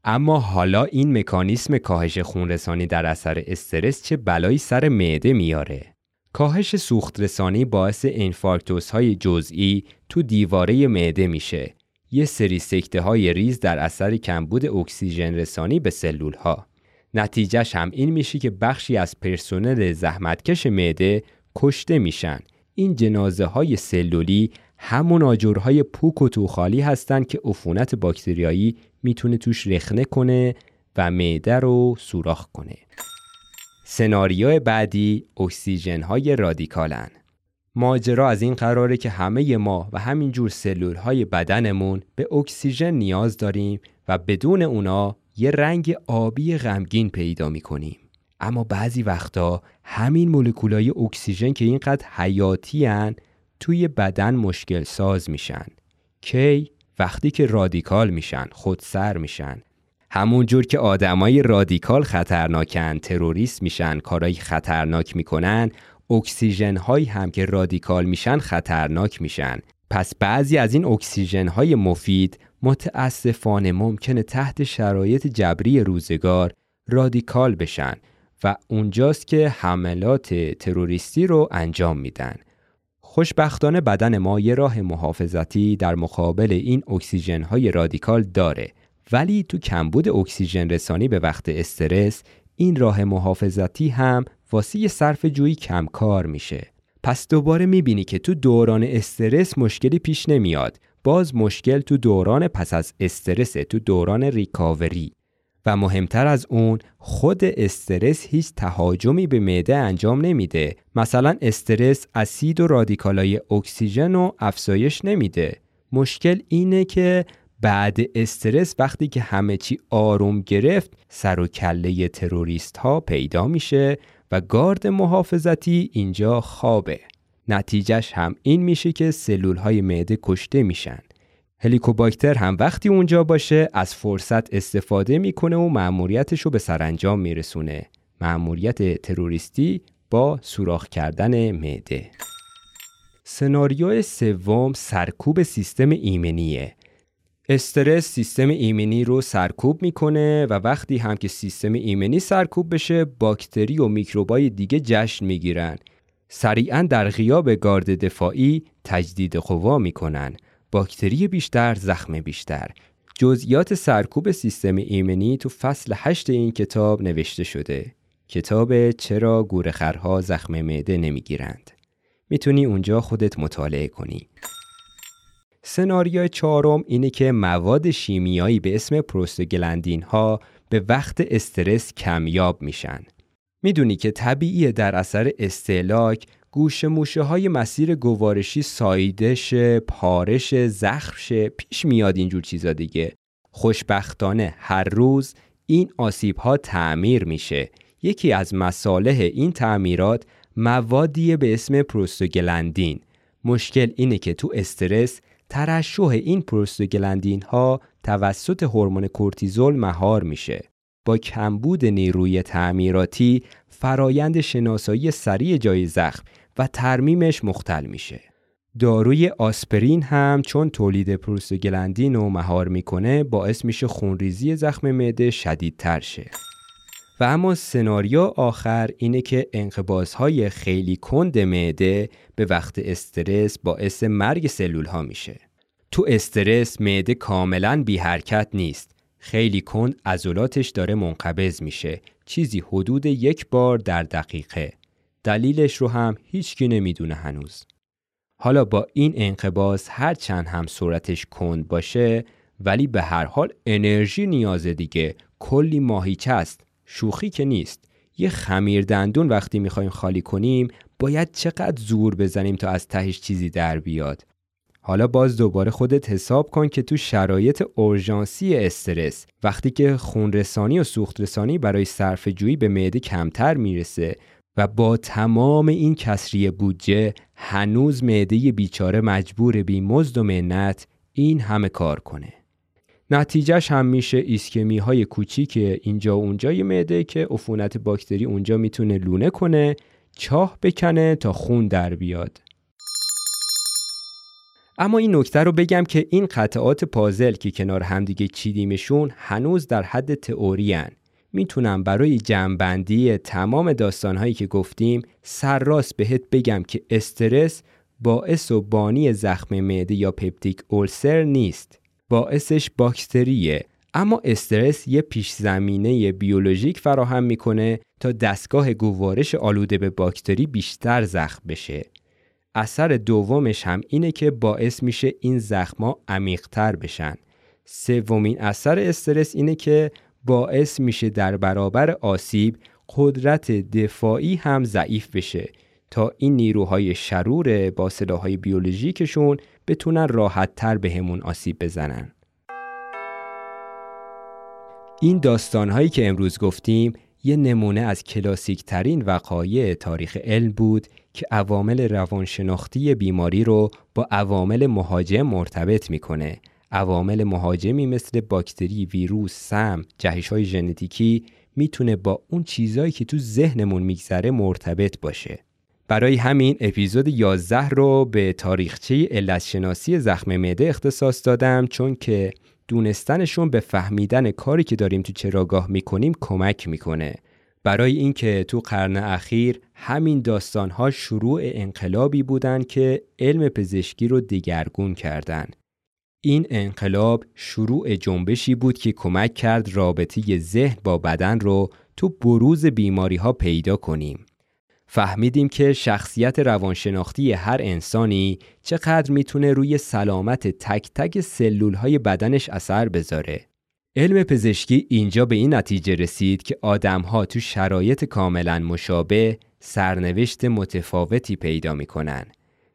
اما حالا این مکانیسم کاهش خونرسانی در اثر استرس چه بلایی سر معده میاره؟ کاهش سوخت رسانی باعث انفارکتوس های جزئی تو دیواره معده میشه. یه سری سکته های ریز در اثر کمبود اکسیژن رسانی به سلول ها نتیجهش هم این میشه که بخشی از پرسنل زحمتکش معده کشته میشن. این جنازه های سلولی همون آجرهای پوک و توخالی هستن که عفونت باکتریایی می‌تونه توش رخنه کنه و معده رو سوراخ کنه. سناریو بعدی اکسیژن های رادیکالن. ماجرا از این قراره که همه ما و همینجور سلول های بدنمون به اکسیژن نیاز داریم و بدون اونا یه رنگ آبی غمگین پیدا می‌کنیم. اما بعضی وقتا همین مولکولای اکسیژن که اینقدر حیاتی هن توی بدن مشکل ساز میشن. کی؟ وقتی که رادیکال میشن خودسر میشن. همون جور که آدمای رادیکال خطرناکن تروریست میشن کارای خطرناک می‌کنن اکسیژن هایی هم که رادیکال میشن خطرناک میشن. پس بعضی از این اکسیژن های مفید متاسفانه ممکنه تحت شرایط جبری روزگار رادیکال بشن و اونجاست که حملات تروریستی رو انجام میدن. خوشبختانه بدن ما یه راه محافظتی در مقابل این اکسیژن های رادیکال داره ولی تو کمبود اکسیژن رسانی به وقت استرس این راه محافظتی هم واسه صرف جویی کمکار میشه. پس دوباره می‌بینی که تو دوران استرس مشکلی پیش نمیاد باز مشکل تو دوران پس از استرس تو دوران ریکاوری. و مهمتر از اون خود استرس هیچ تهاجمی به معده انجام نمیده. مثلا استرس اسید و رادیکالای اکسیژن رو افزایش نمیده. مشکل اینه که بعد استرس وقتی که همه چی آروم گرفت سر و کله تروریست ها پیدا میشه و گارد محافظتی اینجا خوابه. نتیجهش هم این میشه که سلول های معده کشته میشن. هلیکوباکتر هم وقتی اونجا باشه از فرصت استفاده می‌کنه و مأموریتش رو به سرانجام میرسونه. مأموریت تروریستی با سوراخ کردن معده. سناریو سوم سرکوب سیستم ایمنیه. استرس سیستم ایمنی رو سرکوب می‌کنه و وقتی هم که سیستم ایمنی سرکوب بشه باکتری و میکروبای دیگه جشن می‌گیرن سریعا در غیاب گارد دفاعی تجدید قوا می‌کنن. باکتری بیشتر زخم بیشتر. جزئیات سرکوب سیستم ایمنی تو فصل هشت این کتاب نوشته شده. کتاب چرا گورخرها زخم معده نمی‌گیرند؟ می‌تونی اونجا خودت مطالعه کنی. سناریو چهارم اینه که مواد شیمیایی به اسم پروستوگلندین ها به وقت استرس کمیاب میشن. می‌دونی که طبیعیه در اثر استهلاک گوش موشه های مسیر گوارشی سایدش، پارش، زخمش پیش میاد اینجور چیزا دیگه. خوشبختانه هر روز این آسیب ها تعمیر میشه. یکی از مصالح این تعمیرات موادی به اسم پروستوگلندین. مشکل اینه که تو استرس ترشح این پروستوگلندین ها توسط هورمون کورتیزول مهار میشه. با کمبود نیروی تعمیراتی فرایند شناسایی سریع جای زخم و ترمیمش مختل میشه. داروی آسپرین هم چون تولید پروستوگلندین رو مهار می‌کنه باعث میشه خونریزی زخم معده شدیدتر شه. و اما سناریو آخر اینه که انقباضهای خیلی کند معده به وقت استرس باعث مرگ سلول ها میشه. تو استرس معده کاملا بی حرکت نیست. خیلی کند عضلاتش داره منقبض میشه. چیزی حدود یک بار در دقیقه. دلیلش رو هم هیچکی نمی‌دونه هنوز. حالا با این انقباض هر چند هم صورتش کند باشه ولی به هر حال انرژی نیازه دیگه کلی ماهیچه است شوخی که نیست یه خمیر دندون وقتی می‌خوایم خالی کنیم باید چقدر زور بزنیم تا از تهش چیزی در بیاد حالا باز دوباره خودت حساب کن که تو شرایط اورژانسی استرس وقتی که خونرسانی و سوخترسانی برای صرف جویی به معده کمتر می‌رسه و با تمام این کسری بودجه هنوز معده بیچاره مجبور بی مزد و منت این همه کار کنه. نتیجهش هم میشه ایسکمی های کوچیک اینجا و اونجای معده که عفونت باکتری اونجا می‌تونه لونه کنه چاه بکنه تا خون در بیاد. اما این نکته رو بگم که این قطعات پازل که کنار همدیگه چیدیمشون هنوز در حد تئوری می‌تونم برای جمعبندی تمام داستانهایی که گفتیم سرراست بهت بگم که استرس باعث و بانی زخم معده یا پپتیک اولسر نیست. باعثش باکتریه. اما استرس یه پیش زمینه بیولوژیک فراهم می‌کنه تا دستگاه گوارش آلوده به باکتری بیشتر زخم بشه. اثر دومش هم اینه که باعث میشه این زخما عمیقتر بشن سومین اثر استرس اینه که باعث میشه در برابر آسیب قدرت دفاعی هم ضعیف بشه تا این نیروهای شرور با سلاحهای بیولوژیکشون بتونن راحت تر به همون آسیب بزنن. این داستانهایی که امروز گفتیم یه نمونه از کلاسیک ترین وقایع تاریخ علم بود که عوامل روانشناختی بیماری رو با عوامل مهاجم مرتبط می‌کنه عوامل مهاجمی مثل باکتری، ویروس، سم، جهش های ژنتیکی می‌تونه با اون چیزایی که تو ذهنمون میگذره مرتبط باشه. برای همین اپیزود 11 رو به تاریخچه علتشناسی زخم معده اختصاص دادم چون که دونستنشون به فهمیدن کاری که داریم تو چراگاه می‌کنیم کمک می‌کنه. برای اینکه تو قرن اخیر همین داستانها شروع انقلابی بودن که علم پزشکی رو دگرگون کردن. این انقلاب شروع جنبشی بود که کمک کرد رابطه ذهن با بدن رو تو بروز بیماری ها پیدا کنیم. فهمیدیم که شخصیت روانشناختی هر انسانی چقدر می‌تونه روی سلامت تک تک سلول های بدنش اثر بذاره. علم پزشکی اینجا به این نتیجه رسید که آدم ها تو شرایط کاملا مشابه سرنوشت متفاوتی پیدا می‌کنن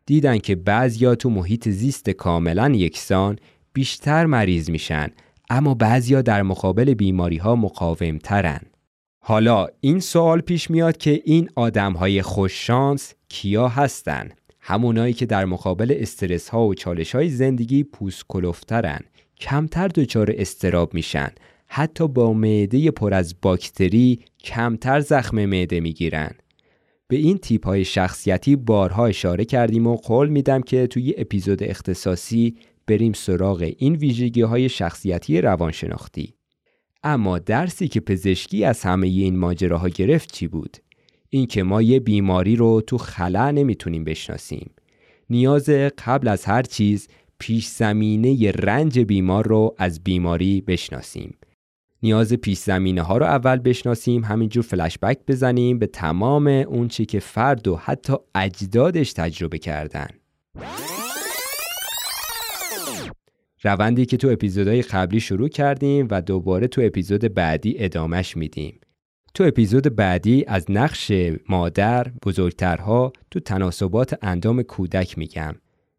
دیدن که بعضیا تو محیط زیست کاملا یکسان بیشتر مریض میشن اما بعضیا در مقابل بیماری ها مقاوم ترن. حالا این سوال پیش میاد که این آدم های خوششانس کیا هستن؟ همونایی که در مقابل استرس ها و چالش های زندگی پوست کلفترن کمتر دچار استراب میشن حتی با معده پر از باکتری کمتر زخم معده می‌گیرن به این تیپ های شخصیتی بارها اشاره کردیم و قول میدم که توی اپیزود اختصاصی بریم سراغ این ویژگی های شخصیتی روانشناختی. اما درسی که پزشکی از همه این ماجراها گرفت چی بود؟ اینکه ما یه بیماری رو تو خلا نمی‌تونیم بشناسیم. نیاز قبل از هر چیز پیش زمینه رنج بیمار رو از بیماری بشناسیم. نیاز پیش زمینه ها رو اول بشناسیم همینجور فلشبک بزنیم به تمام اون چی که فرد و حتی اجدادش تجربه کردن. روندی که تو اپیزودهای قبلی شروع کردیم و دوباره تو اپیزود بعدی ادامش میدیم. تو اپیزود بعدی از نقش مادر بزرگترها تو تناسبات اندام کودک میگم.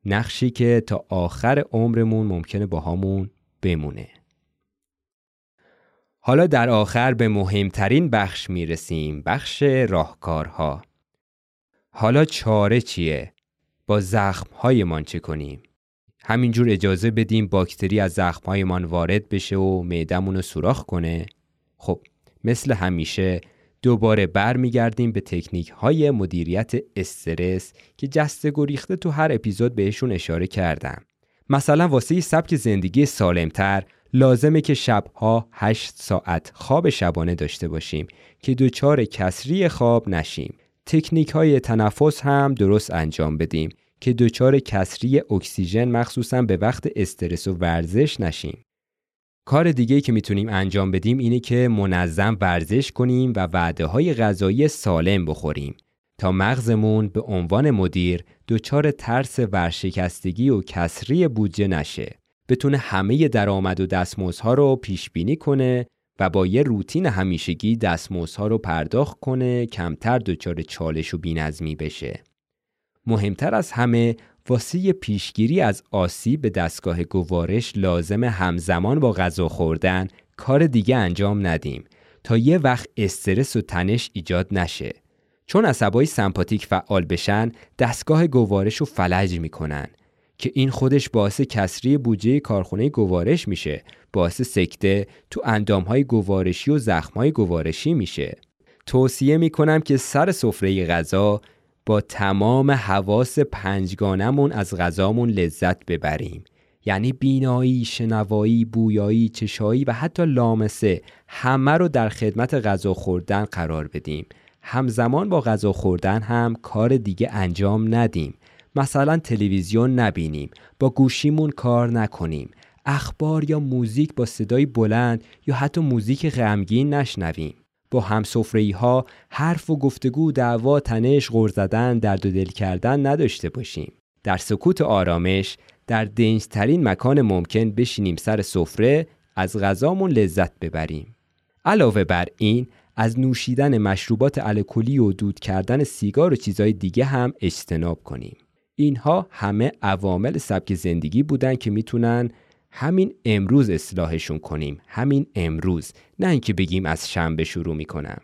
نقشی که تا آخر عمرمون ممکنه باهامون بمونه حالا در آخر به مهمترین بخش می‌رسیم بخش راهکارها حالا چاره چیه؟ با زخمهایمان چه کنیم؟ همینجور اجازه بدیم باکتری از زخمهایمان وارد بشه و معدمون رو سوراخ کنه؟ خب مثل همیشه دوباره برمیگردیم به تکنیک های مدیریت استرس که جسته گریخته تو هر اپیزود بهشون اشاره کردم. مثلا واسه سبک زندگی سالمتر لازمه که شبها 8 ساعت خواب شبانه داشته باشیم که دوچار کسری خواب نشیم. تکنیک های تنفس هم درست انجام بدیم که دچار کسری اکسیژن مخصوصا به وقت استرس و ورزش نشیم. کار دیگه که می‌تونیم انجام بدیم اینه که منظم ورزش کنیم و وعده های غذایی سالم بخوریم تا مغزمون به عنوان مدیر دچار ترس ورشکستگی و کسری بودجه نشه. بتونه همه درآمد و دستمزدها رو پیش بینی کنه و با یه روتین همیشگی دستمزدها رو پرداخت کنه کمتر دچار چالش و بینظمی بشه. مهمتر از همه واسه پیشگیری از آسیب به دستگاه گوارش لازم همزمان با غذا خوردن کار دیگه انجام ندیم تا یه وقت استرس و تنش ایجاد نشه. چون عصبای سمپاتیک فعال بشن دستگاه گوارش رو فلج می‌کنن که این خودش باعث کسری بودجه کارخونه گوارش میشه باعث سکته تو اندامهای گوارشی و زخمهای گوارشی میشه توصیه می‌کنم که سر سفره غذا با تمام حواس پنجگانمون از غذامون لذت ببریم. یعنی بینایی، شنوایی، بویایی، چشایی و حتی لامسه همه رو در خدمت غذا خوردن قرار بدیم. همزمان با غذا خوردن هم کار دیگه انجام ندیم. مثلا تلویزیون نبینیم با گوشیمون کار نکنیم. اخبار یا موزیک با صدای بلند یا حتی موزیک غمگین نشنویم. با همسفری ها حرف و گفتگو دعوا تنش غر زدن درد و دل کردن نداشته باشیم. در سکوت آرامش در دنجترین مکان ممکن بشینیم سر سفره از غذامون لذت ببریم. علاوه بر این از نوشیدن مشروبات الکلی و دود کردن سیگار و چیزهای دیگه هم اجتناب کنیم. اینها همه عوامل سبک زندگی بودن که می‌تونن همین امروز اصلاحشون کنیم. همین امروز. نه اینکه بگیم از شنبه شروع می‌کنم.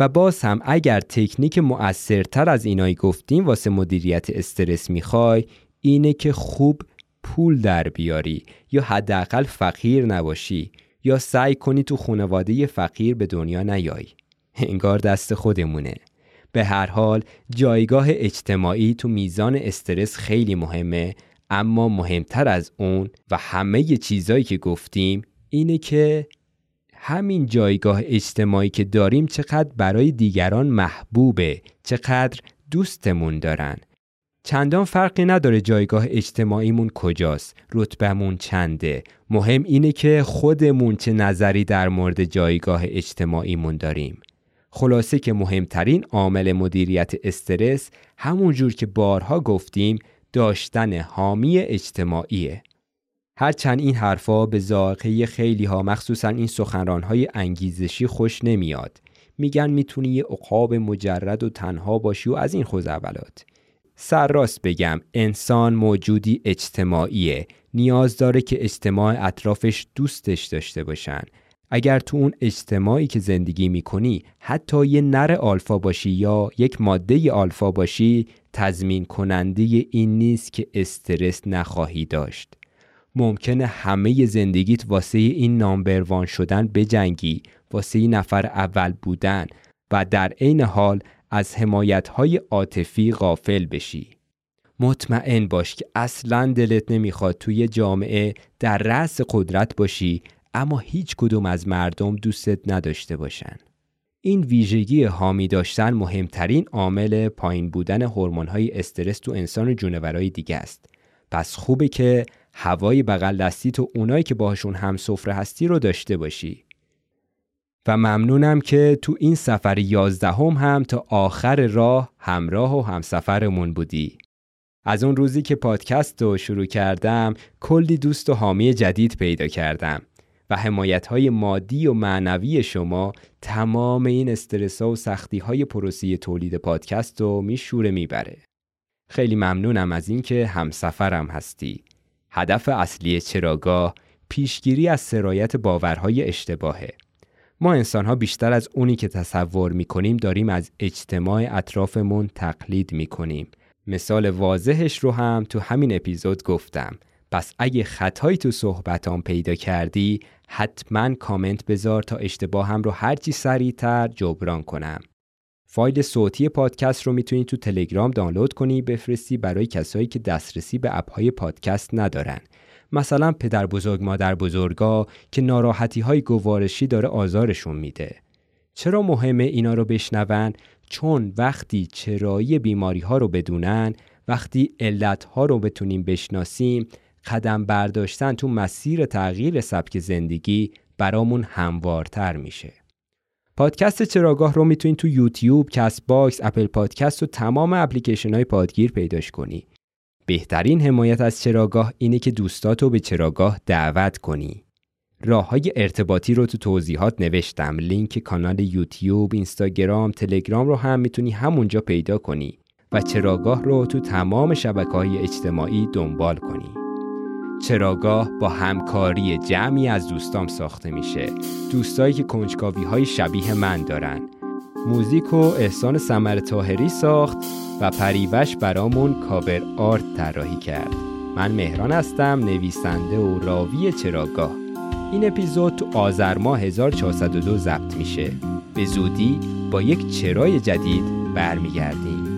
و باز هم اگر تکنیک مؤثرتر از اینایی گفتیم واسه مدیریت استرس می‌خوای اینه که خوب پول در بیاری یا حداقل فقیر نباشی یا سعی کنی تو خانواده فقیر به دنیا نیای. *laughs* انگار دست خودمونه. به هر حال جایگاه اجتماعی تو میزان استرس خیلی مهمه. اما مهمتر از اون و همه چیزایی که گفتیم اینه که همین جایگاه اجتماعی که داریم چقدر برای دیگران محبوبه چقدر دوستمون دارن. چندان فرقی نداره جایگاه اجتماعیمون کجاست رتبمون چنده. مهم اینه که خودمون چه نظری در مورد جایگاه اجتماعیمون داریم. خلاصه که مهمترین عامل مدیریت استرس همونجور که بارها گفتیم داشتن حامی اجتماعیه. هرچند این حرفا به ذائقه خیلی ها مخصوصا این سخنران های انگیزشی خوش نمیاد. میگن می‌تونی یه عقاب مجرد و تنها باشی و از این خوزعبلات سر راست بگم انسان موجودی اجتماعیه. نیاز داره که اجتماع اطرافش دوستش داشته باشن. اگر تو اون اجتماعی که زندگی می‌کنی حتی یه نر آلفا باشی یا یک ماده آلفا باشی تضمین کننده این نیست که استرس نخواهی داشت. ممکنه همه زندگیت واسه این نامبروان شدن بجنگی واسه نفر اول بودن و در عین حال از حمایت های عاطفی غافل بشی. مطمئن باش که اصلا دلت نمی‌خواد توی جامعه در رأس قدرت باشی اما هیچ کدوم از مردم دوستت نداشته باشن. این ویژگی حامی داشتن مهمترین عامل پایین بودن های استرس تو انسان و جونورای دیگه است. پس خوبه که هوای بغل دستی تو اونایی که باهاشون هم سفره هستی رو داشته باشی. و ممنونم که تو این سفر یازدهم هم تا آخر راه همراه و همسفرمون بودی. از اون روزی که پادکست رو شروع کردم کلی دوست و حامی جدید پیدا کردم و حمایت های مادی و معنوی شما تمام این استرس و سختی های پروسی تولید پادکست رو میشوره می‌بره. خیلی ممنونم از اینکه همسفرم هستی. هدف اصلی چراگاه پیشگیری از سرایت باورهای اشتباهه. ما انسانها بیشتر از اونی که تصور می‌کنیم داریم از اجتماع اطرافمون تقلید می‌کنیم. مثال واضحش رو هم تو همین اپیزود گفتم. پس اگه خطایی تو صحبتام پیدا کردی حتما کامنت بذار تا اشتباهم رو هرچی سریعتر جبران کنم. فایل صوتی پادکست رو می‌تونی تو تلگرام دانلود کنی بفرستی برای کسایی که دسترسی به اپهای پادکست ندارن. مثلا پدر بزرگ مادر بزرگا که ناراحتی های گوارشی داره آزارشون میده. چرا مهمه اینا رو بشنون؟ چون وقتی چرایی بیماری ها رو بدونیم وقتی علت ها رو بتونیم بشناسیم قدم برداشتن تو مسیر تغییر سبک زندگی برامون هموارتر میشه. پادکست چراگاه رو می‌تونید تو یوتیوب، Castbox، Apple Podcast و تمام اپلیکیشن های پادگیر پیداش کنی. بهترین حمایت از چراگاه اینه که دوستاتو به چراگاه دعوت کنی. راه های ارتباطی رو تو توضیحات نوشتم. لینک کانال یوتیوب، اینستاگرام، تلگرام رو هم می‌تونی همونجا پیدا کنی و چراگاه رو تو تمام شبکه های اجتماعی دنبال کنی. چراگاه با همکاری جمعی از دوستام ساخته میشه. دوستایی که کنجکاوی های شبیه من دارن. موزیک و احسان سمر تاهری ساخت و پریوش برامون کاور آرت طراحی کرد. من مهران هستم نویسنده و راوی چراگاه. این اپیزود تو آذر ماه 1402 ضبط میشه. به زودی با یک چرای جدید برمیگردیم.